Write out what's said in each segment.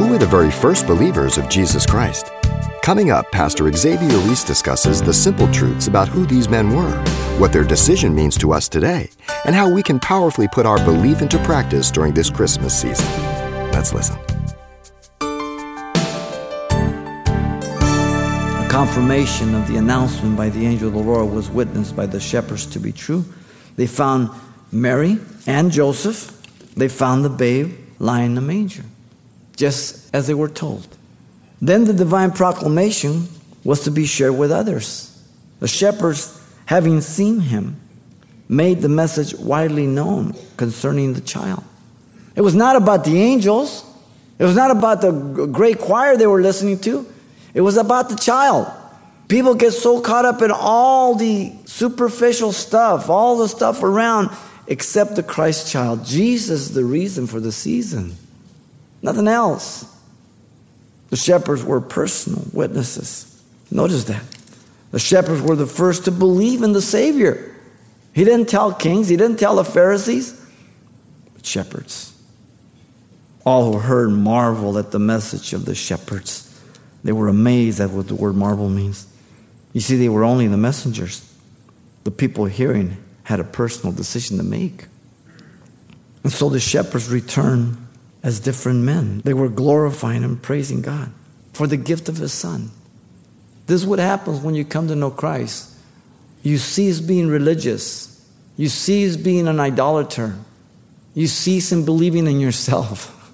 Who were the very first believers of Jesus Christ? Coming up, Pastor Xavier Reese discusses the simple truths about who these men were, what their decision means to us today, and how we can powerfully put our belief into practice during this Christmas season. Let's listen. A confirmation of the announcement by the angel of the Lord was witnessed by the shepherds to be true. They found Mary and Joseph. They found the babe lying in the manger, just as they were told. Then the divine proclamation was to be shared with others. The shepherds, having seen him, made the message widely known concerning the child. It was not about the angels, it was not about the great choir they were listening to, it was about the child. People get so caught up in all the superficial stuff, all the stuff around, except the Christ child. Jesus is the reason for the season, nothing else. The shepherds were personal witnesses. Notice that. The shepherds were the first to believe in the Savior. He didn't tell kings, he didn't tell the Pharisees, but shepherds. All who heard marveled at the message of the shepherds. They were amazed at what the word marvel means. You see, they were only the messengers. The people hearing had a personal decision to make. And so the shepherds returned as different men. They were glorifying and praising God for the gift of His Son. This is what happens when you come to know Christ. You cease being religious, you cease being an idolater, you cease in believing in yourself,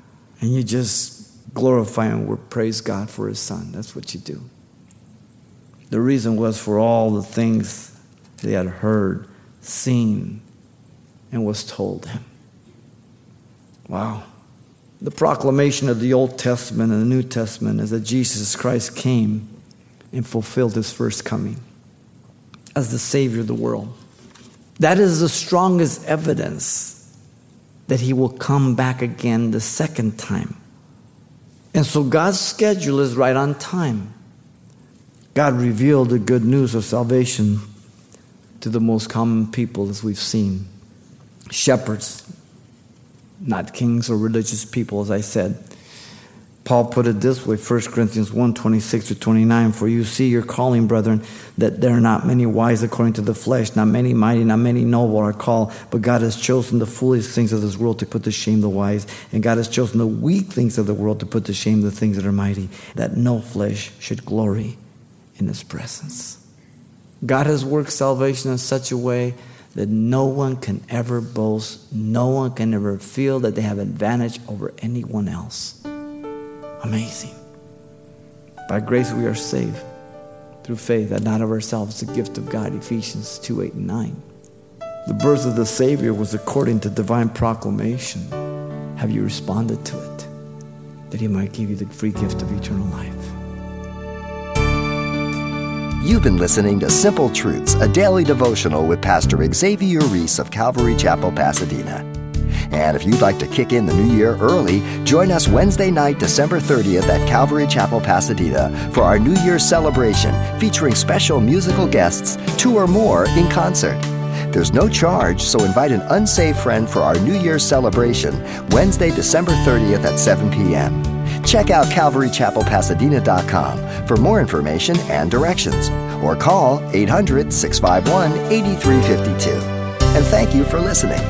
and you just glorify and praise God for His Son. That's what you do. The reason was for all the things they had heard, seen, and was told them. Wow. The proclamation of the Old Testament and the New Testament is that Jesus Christ came and fulfilled his first coming as the Savior of the world. That is the strongest evidence that he will come back again the second time. And so God's schedule is right on time. God revealed the good news of salvation to the most common people as we've seen shepherds, not kings or religious people, as I said. Paul put it this way 1 Corinthians 1 26 to 29 For you see your calling, brethren, that there are not many wise according to the flesh, not many mighty, not many noble are called, but God has chosen the foolish things of this world to put to shame the wise, and God has chosen the weak things of the world to put to shame the things that are mighty, that no flesh should glory in his presence. God has worked salvation in such a way that no one can ever boast, no one can ever feel that they have advantage over anyone else. Amazing. By grace we are saved through faith, that not of ourselves, the gift of God, Ephesians 2 8 and 9. The birth of the Savior was according to divine proclamation. Have you responded to it? That He might give you the free gift of eternal life. You've been listening to Simple Truths, a daily devotional with Pastor Xavier Reese of Calvary Chapel, Pasadena. And if you'd like to kick in the new year early, join us Wednesday night, December 30th at Calvary Chapel, Pasadena for our New Year's celebration featuring special musical guests, two or more in concert. There's no charge, so invite an unsaved friend for our New Year's celebration Wednesday, December 30th at 7 p.m. Check out CalvaryChapelPasadena.com for more information and directions, or call 800 651 8352. And thank you for listening.